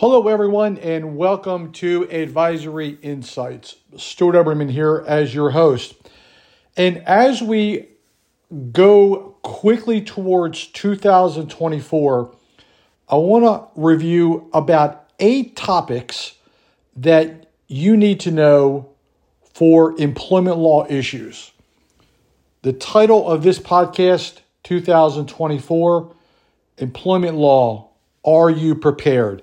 Hello, everyone, and welcome to Advisory Insights. Stuart Oberman here as your host. And as we go quickly towards 2024, I want to review about eight topics that you need to know for employment law issues. The title of this podcast, 2024 Employment Law Are You Prepared?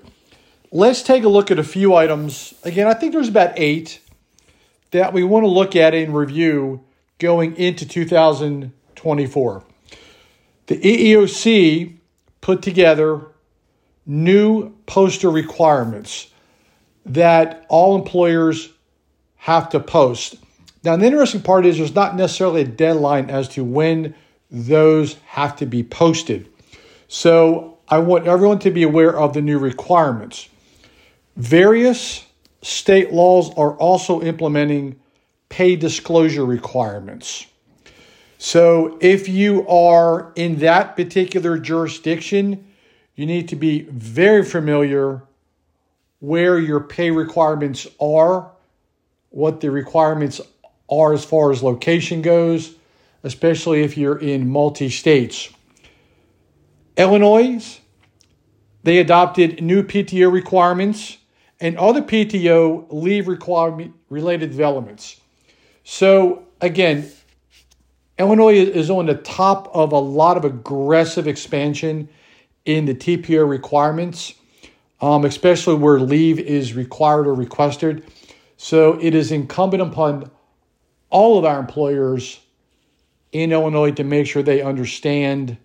Let's take a look at a few items. Again, I think there's about eight that we want to look at and review going into 2024. The EEOC put together new poster requirements that all employers have to post. Now, the interesting part is there's not necessarily a deadline as to when those have to be posted. So, I want everyone to be aware of the new requirements. Various state laws are also implementing pay disclosure requirements. So, if you are in that particular jurisdiction, you need to be very familiar where your pay requirements are, what the requirements are as far as location goes, especially if you're in multi states. Illinois, they adopted new PTO requirements and other PTO leave requirement related developments. So again, Illinois is on the top of a lot of aggressive expansion in the TPO requirements, um, especially where leave is required or requested. So it is incumbent upon all of our employers in Illinois to make sure they understand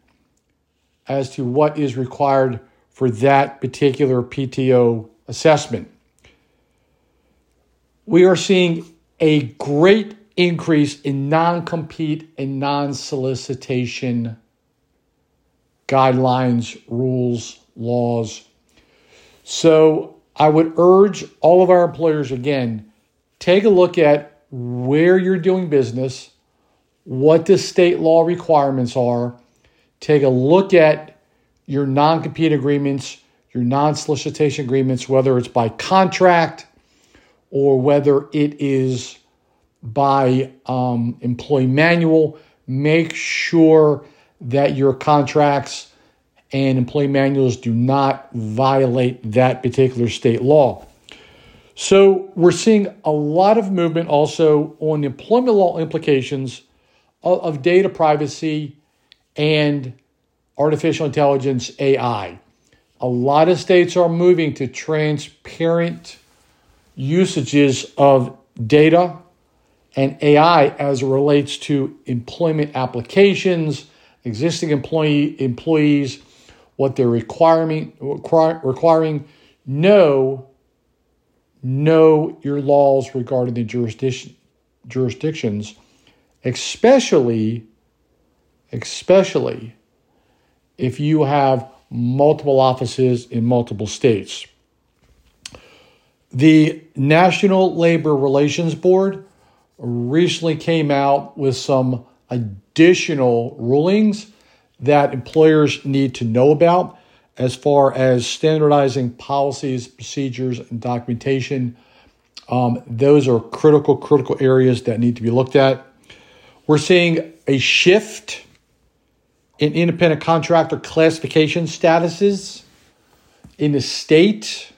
as to what is required for that particular PTO assessment. We are seeing a great increase in non compete and non solicitation guidelines, rules, laws. So I would urge all of our employers again take a look at where you're doing business, what the state law requirements are, take a look at your non compete agreements your non solicitation agreements, whether it's by contract or whether it is by um, employee manual. Make sure that your contracts and employee manuals do not violate that particular state law. So, we're seeing a lot of movement also on employment law implications of, of data privacy and artificial intelligence AI. A lot of states are moving to transparent usages of data and AI as it relates to employment applications, existing employee employees, what they're requiring requiring. Know know your laws regarding the jurisdiction jurisdictions, especially especially if you have multiple offices in multiple states. The National Labor Relations Board recently came out with some additional rulings that employers need to know about as far as standardizing policies, procedures, and documentation. Um, those are critical, critical areas that need to be looked at. We're seeing a shift in independent contractor classification statuses in the state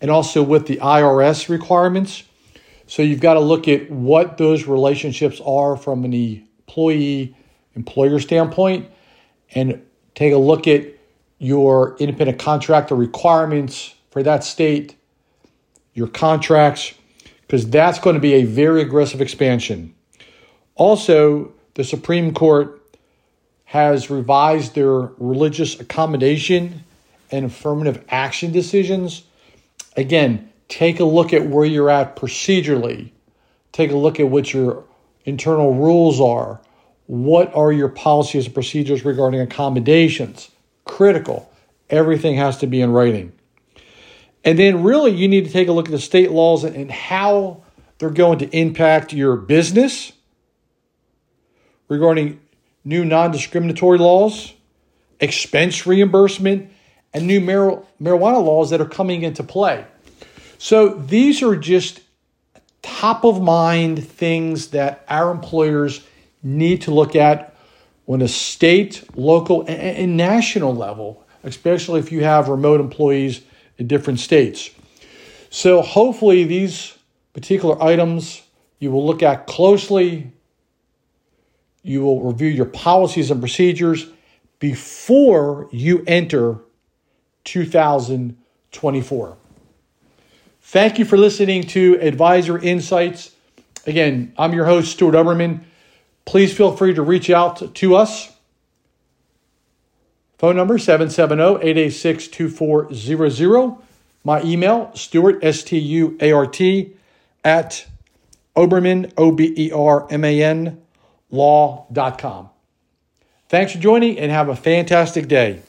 and also with the IRS requirements. So you've got to look at what those relationships are from an employee employer standpoint and take a look at your independent contractor requirements for that state, your contracts, because that's going to be a very aggressive expansion. Also, the Supreme Court has revised their religious accommodation and affirmative action decisions. Again, take a look at where you're at procedurally. Take a look at what your internal rules are. What are your policies and procedures regarding accommodations? Critical. Everything has to be in writing. And then, really, you need to take a look at the state laws and how they're going to impact your business regarding new non discriminatory laws, expense reimbursement, and new mar- marijuana laws that are coming into play. So these are just top of mind things that our employers need to look at when a state, local, and, and national level, especially if you have remote employees in different states. So hopefully these particular items you will look at closely. You will review your policies and procedures before you enter 2024. Thank you for listening to Advisor Insights. Again, I'm your host, Stuart Oberman. Please feel free to reach out to us. Phone number 770-886-2400. My email, Stuart, S-T-U-A-R-T, at Oberman, O-B-E-R-M-A-N, law.com. Thanks for joining and have a fantastic day.